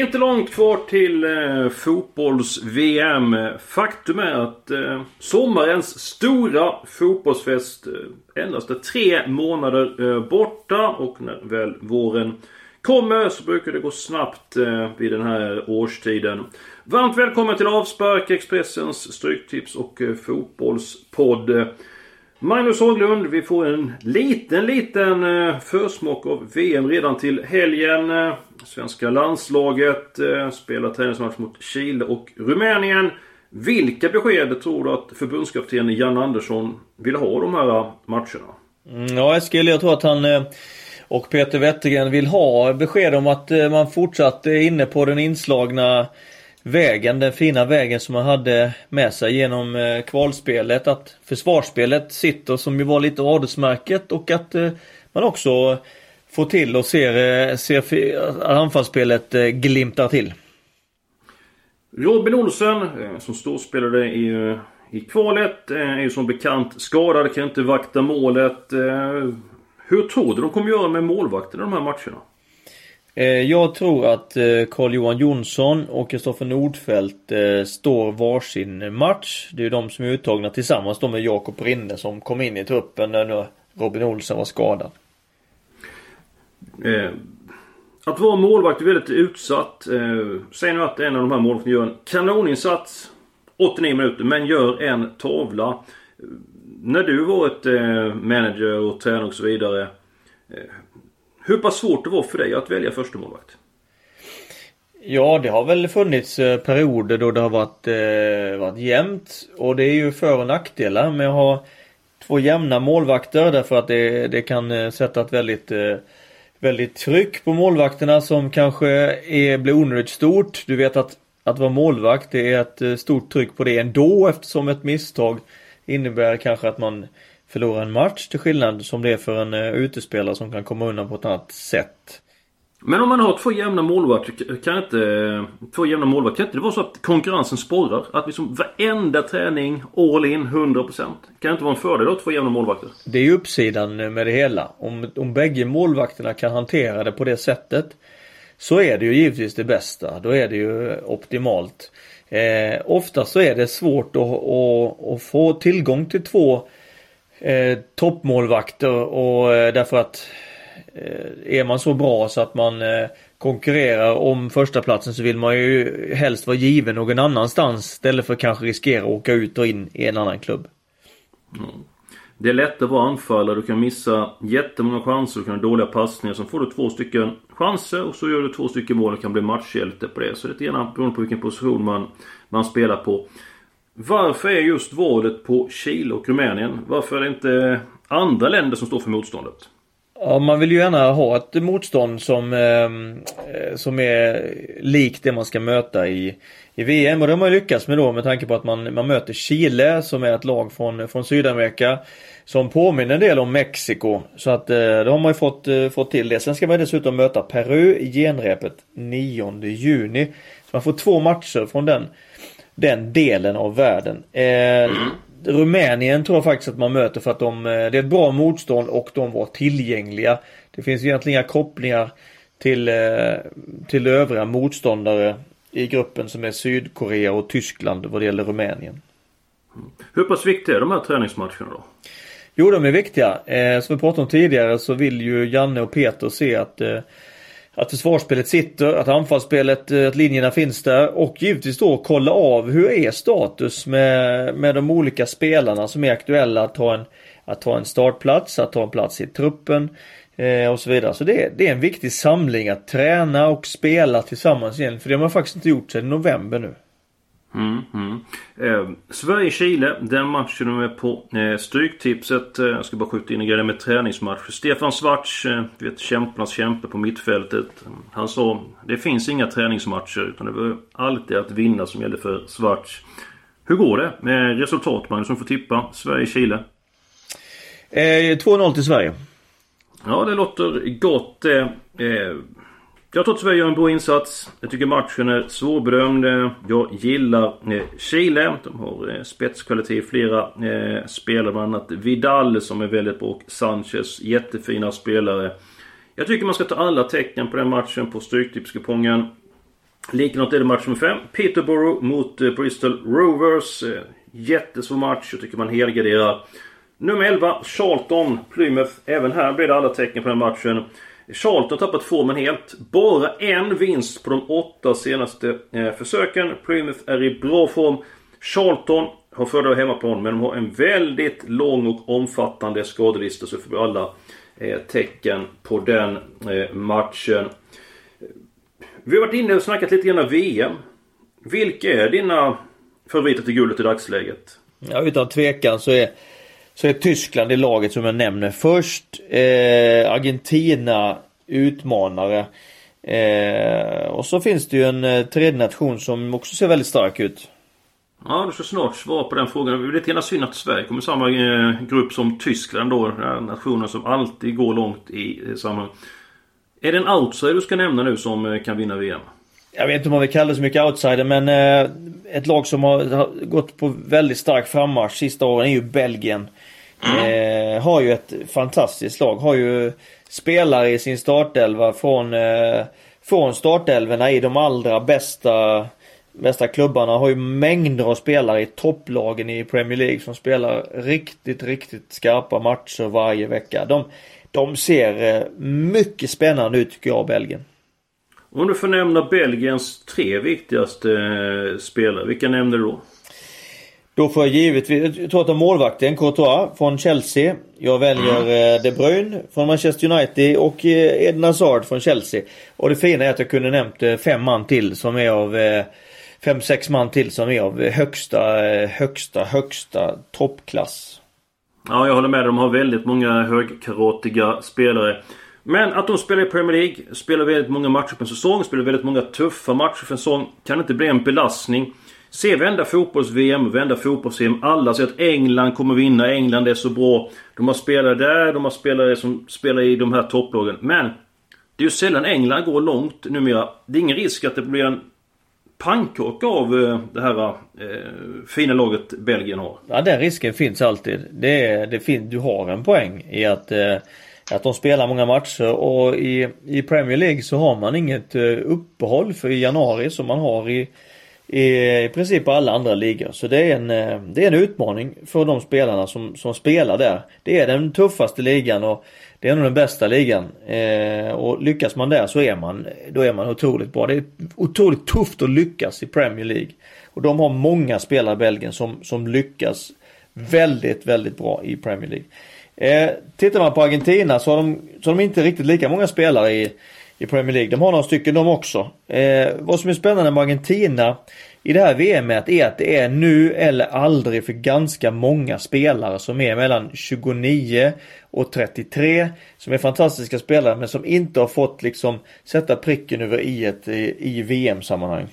Är inte långt kvar till eh, fotbolls-VM. Faktum är att eh, sommarens stora fotbollsfest eh, endast är tre månader eh, borta. Och när väl våren kommer så brukar det gå snabbt eh, vid den här årstiden. Varmt välkommen till Avspark, Expressens Stryktips och eh, Fotbollspodd. Magnus Haglund, vi får en liten, liten eh, försmak av VM redan till helgen. Eh, svenska landslaget eh, spelar träningsmatch mot Chile och Rumänien. Vilka besked tror du att förbundskapten Jan Andersson vill ha de här matcherna? Mm, ja Eskil, jag tror att han och Peter Wettergren vill ha besked om att man fortsatt är inne på den inslagna vägen, den fina vägen som man hade med sig genom eh, kvalspelet. Att försvarsspelet sitter som ju var lite adelsmärket och att eh, man också får till och ser, eh, ser anfallsspelet eh, glimtar till. Robin Olsen eh, som storspelare i, i kvalet är ju som bekant skadad, kan inte vakta målet. Hur tror du de kommer göra med målvakten i de här matcherna? Eh, jag tror att eh, Carl-Johan Jonsson och Kristoffer Nordfeldt eh, står varsin match. Det är ju de som är uttagna tillsammans då med Jakob Rinne som kom in i truppen när Robin Olsen var skadad. att vara målvakt är väldigt utsatt. säg nu att en av de här målvakterna gör en kanoninsats 89 minuter men gör en tavla. När du varit manager och tränare och så vidare. Hur pass svårt det var för dig att välja första målvakt? Ja, det har väl funnits eh, perioder då det har varit, eh, varit jämnt. Och det är ju för och nackdelar med att ha två jämna målvakter därför att det, det kan eh, sätta ett väldigt eh, väldigt tryck på målvakterna som kanske är, blir onödigt stort. Du vet att att vara målvakt det är ett eh, stort tryck på det ändå eftersom ett misstag innebär kanske att man förlora en match till skillnad som det är för en uh, utespelare som kan komma undan på ett annat sätt. Men om man har två jämna målvakter, kan inte... Två jämna målvakter, kan inte det vara så att konkurrensen sporrar? Att liksom varenda träning, all in, 100%. Kan inte vara en fördel att två jämna målvakter? Det är ju uppsidan med det hela. Om, om bägge målvakterna kan hantera det på det sättet så är det ju givetvis det bästa. Då är det ju optimalt. Eh, ofta så är det svårt att, att, att få tillgång till två eh, toppmålvakter och eh, därför att eh, är man så bra så att man eh, konkurrerar om förstaplatsen så vill man ju helst vara given någon annanstans istället för att kanske riskera att åka ut och in i en annan klubb. Mm. Det är lätt att vara anfallare. Du kan missa jättemånga chanser. Du kan ha dåliga passningar. Så får du två stycken chanser och så gör du två stycken mål och kan bli matchhjälte på det. Så det är lite grann beroende på vilken position man, man spelar på. Varför är just valet på Chile och Rumänien? Varför är det inte andra länder som står för motståndet? Ja, man vill ju gärna ha ett motstånd som, ehm, eh, som är likt det man ska möta i, i VM. Och det har man lyckats med då med tanke på att man, man möter Chile som är ett lag från, från Sydamerika. Som påminner en del om Mexiko. Så att eh, då har man ju fått, eh, fått till det. Sen ska man dessutom möta Peru i genrepet 9 juni. Så man får två matcher från den den delen av världen. Eh, Rumänien tror jag faktiskt att man möter för att de, eh, det är ett bra motstånd och de var tillgängliga. Det finns egentligen inga kopplingar till, eh, till övriga motståndare i gruppen som är Sydkorea och Tyskland vad det gäller Rumänien. Hur pass viktiga är de här träningsmatcherna då? Jo, de är viktiga. Eh, som vi pratade om tidigare så vill ju Janne och Peter se att eh, att försvarsspelet sitter, att anfallsspelet, eh, att linjerna finns där och givetvis då kolla av hur är status med, med de olika spelarna som är aktuella att ta en, att ta en startplats, att ta en plats i truppen eh, och så vidare. Så det, det är en viktig samling att träna och spela tillsammans igen för det har man faktiskt inte gjort sedan november nu. Mm, mm. Eh, Sverige-Chile, den matchen är med på eh, Stryktipset. Eh, jag ska bara skjuta in en grej med träningsmatch. Stefan Svarts, eh, vet kämparnas kämpe på mittfältet. Han sa det finns inga träningsmatcher utan det var alltid att vinna som gällde för Svarts. Hur går det med resultat Magnus som får tippa Sverige-Chile? Eh, 2-0 till Sverige. Ja, det låter gott. Eh, jag tror att Sverige gör en bra insats. Jag tycker matchen är svårbedömd. Jag gillar eh, Chile. De har eh, spetskvalitet i flera eh, spelare. Bland annat Vidal som är väldigt bra och Sanchez. Jättefina spelare. Jag tycker man ska ta alla tecken på den matchen på Stryktipskupongen. Likadant är det match nummer 5. Peterborough mot Bristol Rovers. Jättesvår match. Jag tycker man helgarderar. Nummer 11, Charlton, Plymouth. Även här blir det alla tecken på den matchen. Charlton har tappat formen helt. Bara en vinst på de åtta senaste eh, försöken. Plymouth är i bra form. Charlton har fördel hemmaplan men de har en väldigt lång och omfattande skadelista så får vi alla eh, tecken på den eh, matchen. Vi har varit inne och snackat lite grann om VM. Vilka är dina favoriter till guldet i dagsläget? Ja utan tvekan så är så är Tyskland det laget som jag nämner först. Eh, Argentina utmanare. Eh, och så finns det ju en eh, tredje nation som också ser väldigt stark ut. Ja, du ska snart svara på den frågan. Det är lite synd att Sverige kommer i samma eh, grupp som Tyskland då. Nationen som alltid går långt i eh, samma... Är det en outsider du ska nämna nu som eh, kan vinna VM? Jag vet inte om man vill kalla det så mycket outsider men eh, ett lag som har, har, gått på väldigt stark frammarsch sista åren är ju Belgien. Mm. Eh, har ju ett fantastiskt lag. Har ju spelare i sin startelva från, eh, från startelvorna i de allra bästa bästa klubbarna har ju mängder av spelare i topplagen i Premier League som spelar riktigt, riktigt skarpa matcher varje vecka. De, de ser eh, mycket spännande ut tycker jag, Belgien. Om du får nämna Belgiens tre viktigaste eh, spelare, vilka nämner du då? Då får jag givetvis, jag tror att målvakten Courtois från Chelsea. Jag väljer mm. De Bruyne från Manchester United och eh, Eden Hazard från Chelsea. Och det fina är att jag kunde nämnt eh, fem man till som är av Fem, sex man till som är av högsta, högsta, högsta toppklass. Ja, jag håller med. De har väldigt många högkaratiga spelare. Men att de spelar i Premier League, spelar väldigt många matcher på en säsong, spelar väldigt många tuffa matcher för en säsong. Kan inte bli en belastning. Se vända fotbolls-VM, vända fotbolls-VM. Alla säger att England kommer vinna. England är så bra. De har spelare där, de har spelare som spelar i de här topplagen. Men det är ju sällan England går långt numera. Det är ingen risk att det blir en pannkaka av eh, det här eh, fina laget Belgien har. Ja den risken finns alltid. Det, är, det fin du har en poäng i att eh, att de spelar många matcher och i, i Premier League så har man inget eh, uppehåll för i januari som man har i i, i princip alla andra ligor. Så det är en, eh, det är en utmaning för de spelarna som, som spelar där. Det är den tuffaste ligan och det är nog den bästa ligan. Eh, och lyckas man där så är man, då är man otroligt bra. Det är otroligt tufft att lyckas i Premier League. Och de har många spelare i Belgien som, som lyckas väldigt, väldigt bra i Premier League. Eh, tittar man på Argentina så har de, så har de inte riktigt lika många spelare i i Premier League. De har några stycken de också. Eh, vad som är spännande med Argentina i det här VMet är att det är nu eller aldrig för ganska många spelare som är mellan 29 och 33. Som är fantastiska spelare men som inte har fått liksom sätta pricken över i ett i, i VM-sammanhang.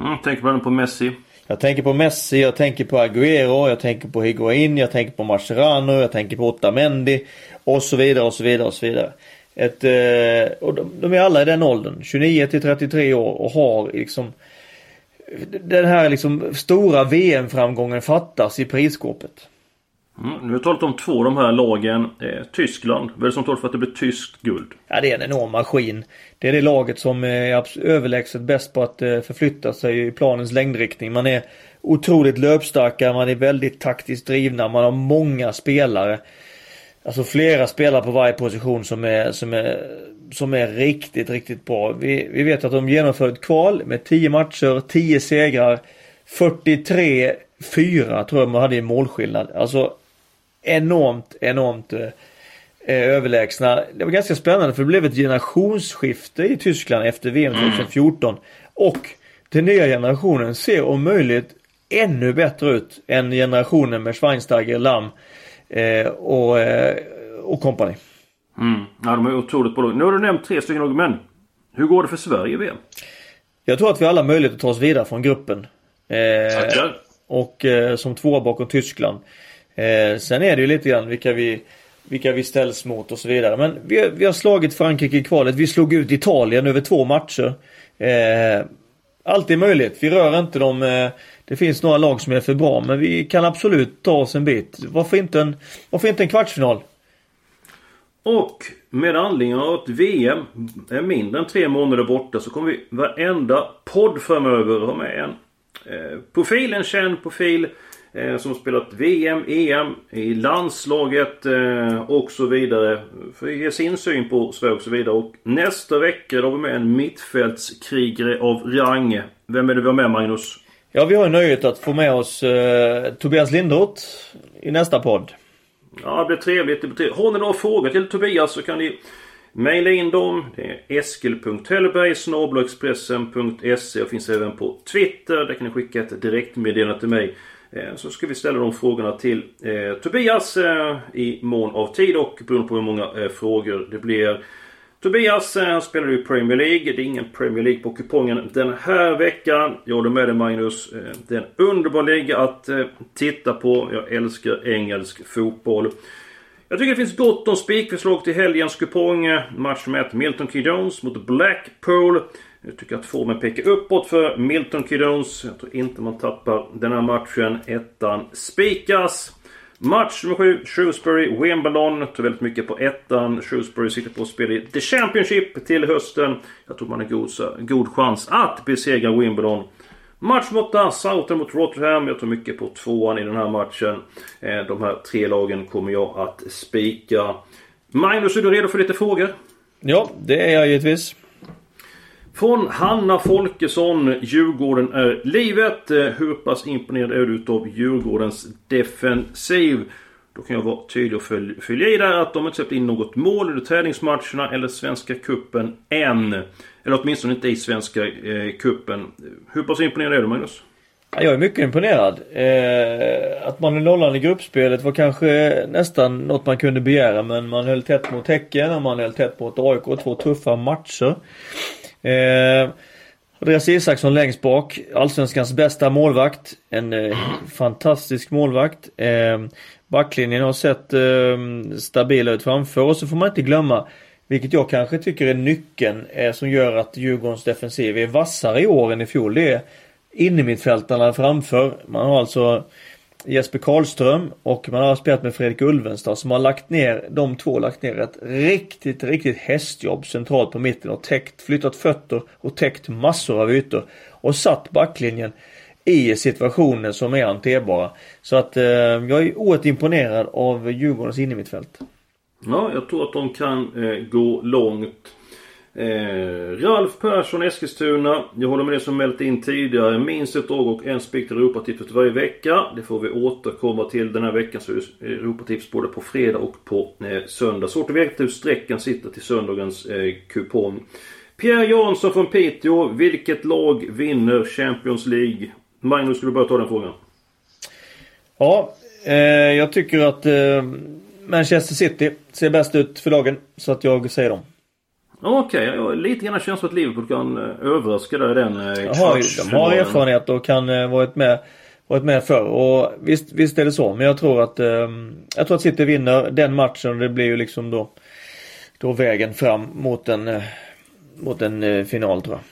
Mm, tänker man på Messi? Jag tänker på Messi, jag tänker på Agüero, jag tänker på Higuain, jag tänker på Mascherano, jag tänker på Otamendi och så vidare och så vidare och så vidare. Ett, eh, och de, de, är alla i den åldern, 29 till 33 år och har liksom den här liksom stora VM-framgången fattas i prisskåpet. Mm, nu har vi talat om två av de här lagen. Eh, Tyskland, vad är det som talar för att det blir tyskt guld? Ja det är en enorm maskin. Det är det laget som eh, är överlägset bäst på att eh, förflytta sig i planens längdriktning. Man är otroligt löpstarka, man är väldigt taktiskt drivna, man har många spelare. Alltså flera spelare på varje position som är, som är, som är riktigt, riktigt bra. Vi, vi vet att de genomför ett kval med 10 matcher, 10 segrar. 43-4 tror jag man hade i målskillnad. Alltså enormt, enormt eh, eh överlägsna. Det var ganska spännande för det blev ett generationsskifte i Tyskland efter VM 2014. Mm. Och den nya generationen ser om möjligt ännu bättre ut än generationen med Schweinsteiger, Lamm eh, och, eh, och company. Mm. Ja, de är otroligt bra Nu har du nämnt tre stycken lag, men hur går det för Sverige i VM? Jag tror att vi har alla möjlighet att ta oss vidare från gruppen. Eh, och eh, som tvåa bakom Tyskland. Eh, sen är det ju lite grann vilka vi vilka vi ställs mot och så vidare. Men vi, vi har slagit Frankrike i kvalet. Vi slog ut Italien över två matcher. Eh, allt är möjligt. Vi rör inte dem. Eh, det finns några lag som är för bra men vi kan absolut ta oss en bit. Varför inte en, varför inte en kvartsfinal? Och med anledning av att VM är mindre än tre månader borta så kommer vi varenda podd framöver ha med en eh, profil, en känd profil eh, som spelat VM, EM, i landslaget eh, och så vidare. För att ge sin syn på Sverige och så vidare. Och nästa vecka då har vi med en mittfältskrigare av rang. Vem är det vi har med Magnus? Ja, vi har nöjet att få med oss eh, Tobias Lindroth i nästa podd. Ja, det blir trevligt. Det blir trevligt. Har ni några frågor till Tobias så kan ni mejla in dem. Det är eskil.hellberg och finns även på Twitter. Där kan ni skicka ett direktmeddelande till mig. Eh, så ska vi ställa de frågorna till eh, Tobias eh, i mån av tid och beroende på hur många eh, frågor det blir. Tobias eh, spelar i Premier League. Det är ingen Premier League på kupongen den här veckan. Jag håller med dig Magnus. Eh, det är en underbar liga att eh, titta på. Jag älskar engelsk fotboll. Jag tycker det finns gott om spikförslag till helgens kupong. Eh, match med Milton Key Jones mot Blackpool. Jag tycker att formen pekar uppåt för Milton Kidons. Jag tror inte man tappar den här matchen. Ettan spikas. Match nummer 7, Shrewsbury, Wimbledon. Tog väldigt mycket på ettan. Shrewsbury sitter på att spela i The Championship till hösten. Jag tror man har god, god chans att besegra Wimbledon. Match mot 8, Southern mot Rotterdam. Jag tror mycket på tvåan i den här matchen. Eh, de här tre lagen kommer jag att spika. Magnus, är du redo för lite frågor? Ja, det är jag givetvis. Från Hanna Folkesson. Djurgården är livet. Eh, hur pass imponerad är du utav Djurgårdens defensiv? Då kan jag vara tydlig och fylla i där att de inte släppt in något mål under träningsmatcherna eller Svenska Kuppen än. Eller åtminstone inte i Svenska eh, Kuppen. Hur pass imponerad är du Magnus? Jag är mycket imponerad. Eh, att man är nollan i gruppspelet var kanske nästan något man kunde begära men man höll tätt mot Häcken och man höll tätt mot AIK. Två tuffa matcher. Eh, Andreas Isaksson längst bak. Allsvenskans bästa målvakt. En eh, fantastisk målvakt. Eh, backlinjen har sett eh, stabil ut framför och så får man inte glömma vilket jag kanske tycker är nyckeln eh, som gör att Djurgårdens defensiv är vassare i år än i fjol. Det är innermittfältarna framför. Man har alltså Jesper Karlström och man har spelat med Fredrik Ulvenstad som har lagt ner, de två lagt ner ett riktigt, riktigt hästjobb centralt på mitten och täckt, flyttat fötter och täckt massor av ytor. Och satt backlinjen i situationer som är hanterbara. Så att eh, jag är oerhört imponerad av Djurgårdens innermittfält. Ja, jag tror att de kan eh, gå långt. Eh, Ralf Persson Eskilstuna. Jag håller med det som mält in tidigare. Minst ett år och en spik till Europatipset varje vecka. Det får vi återkomma till den här veckan. Så är Europatips både på fredag och på eh, söndag. Svårt att veta hur sträckan sitter till söndagens eh, kupong. Pierre Jansson från Piteå. Vilket lag vinner Champions League? Magnus, skulle du börja ta den frågan? Ja, eh, jag tycker att eh, Manchester City ser bäst ut för dagen. Så att jag säger dem. Okej, okay, lite grann känns som att Liverpool kan eh, överraska där den eh, Jaha, De har erfarenhet och kan eh, varit med varit med förr och visst, visst är det så men jag tror att eh, Jag tror att City vinner den matchen och det blir ju liksom då Då vägen fram mot en Mot en final tror jag.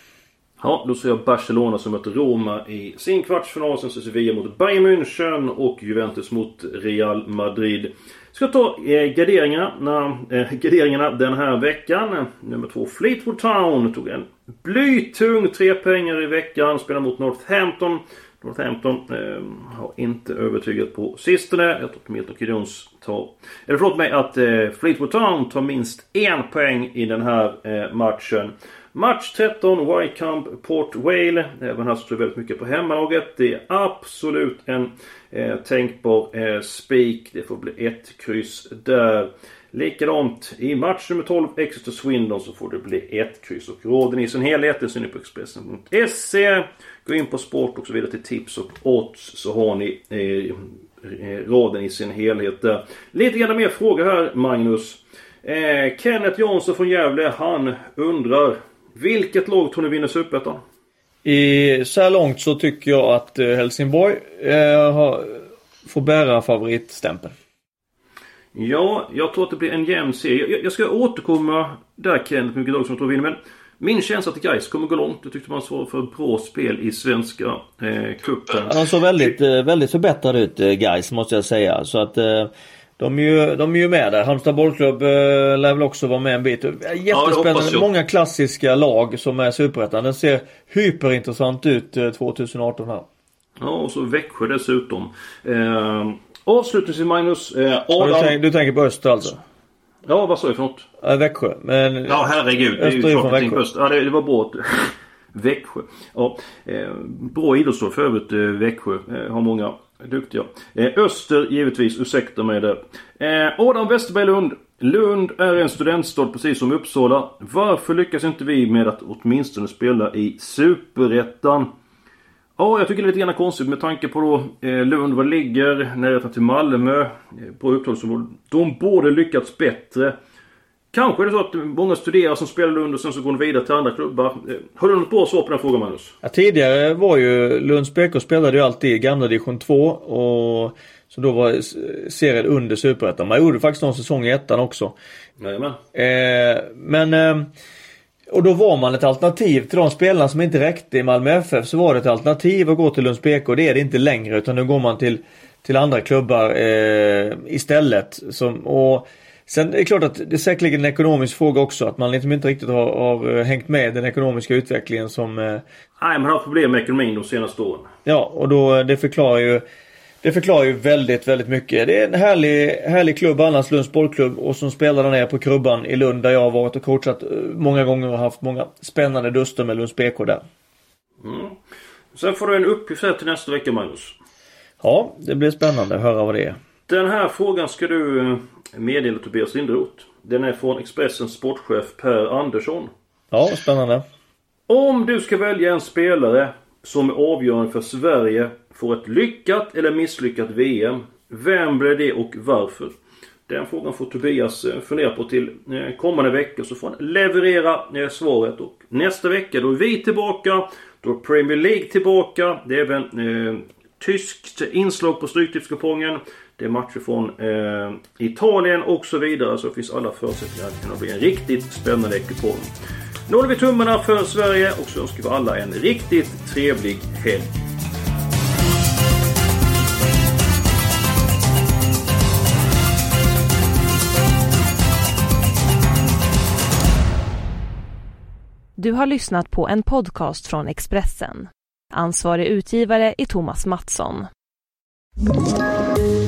Ja, då ser jag Barcelona som möter Roma i sin kvartsfinal. Sen ser Sevilla mot Bayern München och Juventus mot Real Madrid. Ska ta eh, garderingarna, eh, garderingarna den här veckan. Nummer två Fleetwood Town tog en blytung tre pengar i veckan. Spelar mot Northampton. Northampton eh, har inte övertygat på sistone. Jag tror att Milton Keynes tar... Eller förlåt mig att eh, Fleetwood Town tar minst en poäng i den här eh, matchen. Match 13, Wycombe Port Vale. Även här står det väldigt mycket på hemmalaget. Det är absolut en eh, tänkbar eh, spik. Det får bli ett kryss där. Likadant i match nummer 12, Exeter Swindon, så får det bli ett kryss. Och råden i sin helhet, det ser ni på Expressen.se. Gå in på sport och så vidare till tips och odds så har ni eh, eh råden i sin helhet där. Lite grann mer frågor här Magnus. Eh, Kenneth Jansson från Gävle, han undrar vilket lag tror ni vinner Superettan? I, så här långt så tycker jag att eh, Helsingborg eh, får bära favoritstämpeln. Ja, jag tror att det blir en jämn serie. Jag, jag ska återkomma där Kenneth, mycket lag som jag tror vinner. Men min känsla att Gais kommer gå långt. Jag tyckte man såg för ett bra spel i Svenska eh, cupen. Han såg väldigt, eh, väldigt förbättrad ut eh, Gais måste jag säga. Så att eh, de är, ju, de är ju med där. Halmstad bollklubb eh, lär väl också vara med en bit. Jättespännande. Ja, Många klassiska lag som är superettan. Den ser hyperintressant ut eh, 2018 här. Ja, och så Växjö dessutom. Eh, avslutningsvis Magnus. Eh, Adam... du, tänk, du tänker på Öster alltså? Ja, vad sa du för något? Ja, Växjö. Men... Ja, herregud. Det är ju Växjö. Öster. Ja, det, det var bra. Växjö. Ja, eh, bra idrottslag för övrigt eh, Växjö. Eh, har många duktiga. Eh, Öster givetvis, ursäkta mig där. Eh, Adam Westerberg Lund. Lund är en studentstad precis som Uppsala. Varför lyckas inte vi med att åtminstone spela i Superettan? Ja, jag tycker det är lite grann konstigt med tanke på då eh, Lund var ligger, närheten till Malmö. Eh, på upptagningsområdet. De borde lyckats bättre. Kanske är det så att många studerar som spelar Lund och sen så går de vidare till andra klubbar. Eh, har du något bra svar på den frågan Magnus? Ja, tidigare var ju Lunds BK spelade ju alltid i gamla division 2 och som då var serien under Superettan. Man gjorde faktiskt någon säsong i ettan också. Jajamän. Eh, men eh, och då var man ett alternativ till de spelarna som inte räckte i Malmö FF så var det ett alternativ att gå till Lunds BK. Det är det inte längre utan nu går man till, till andra klubbar eh, istället. Som, och Sen är det klart att det är säkerligen en ekonomisk fråga också. Att man liksom inte riktigt har, har eh, hängt med den ekonomiska utvecklingen som... Eh... Nej, man har problem med ekonomin de senaste åren. Ja, och då det förklarar ju det förklarar ju väldigt, väldigt mycket. Det är en härlig, härlig klubb annars, Lunds bollklubb. Och som spelar där nere på Krubban i Lund där jag har varit och coachat eh, många gånger och haft många spännande duster med Lunds BK där. Mm. Sen får du en uppgift här till nästa vecka Magnus. Ja, det blir spännande att höra vad det är. Den här frågan ska du eh, meddela Tobias Lindroth. Den är från Expressens sportchef Per Andersson. Ja, spännande. Om du ska välja en spelare som är avgörande för Sverige får ett lyckat eller misslyckat VM. Vem blir det och varför? Den frågan får Tobias eh, fundera på till eh, kommande vecka så får han leverera eh, svaret. Och nästa vecka då är vi tillbaka. Då är Premier League tillbaka. Det är även eh, tyskt inslag på Stryktipskupongen. Det är matcher från eh, Italien och så vidare. Så det finns alla förutsättningar att det kan bli en riktigt spännande kupong. Nu håller vi tummarna för Sverige och så önskar vi alla en riktigt trevlig helg. Du har lyssnat på en podcast från Expressen. Ansvarig utgivare är Thomas Mattsson.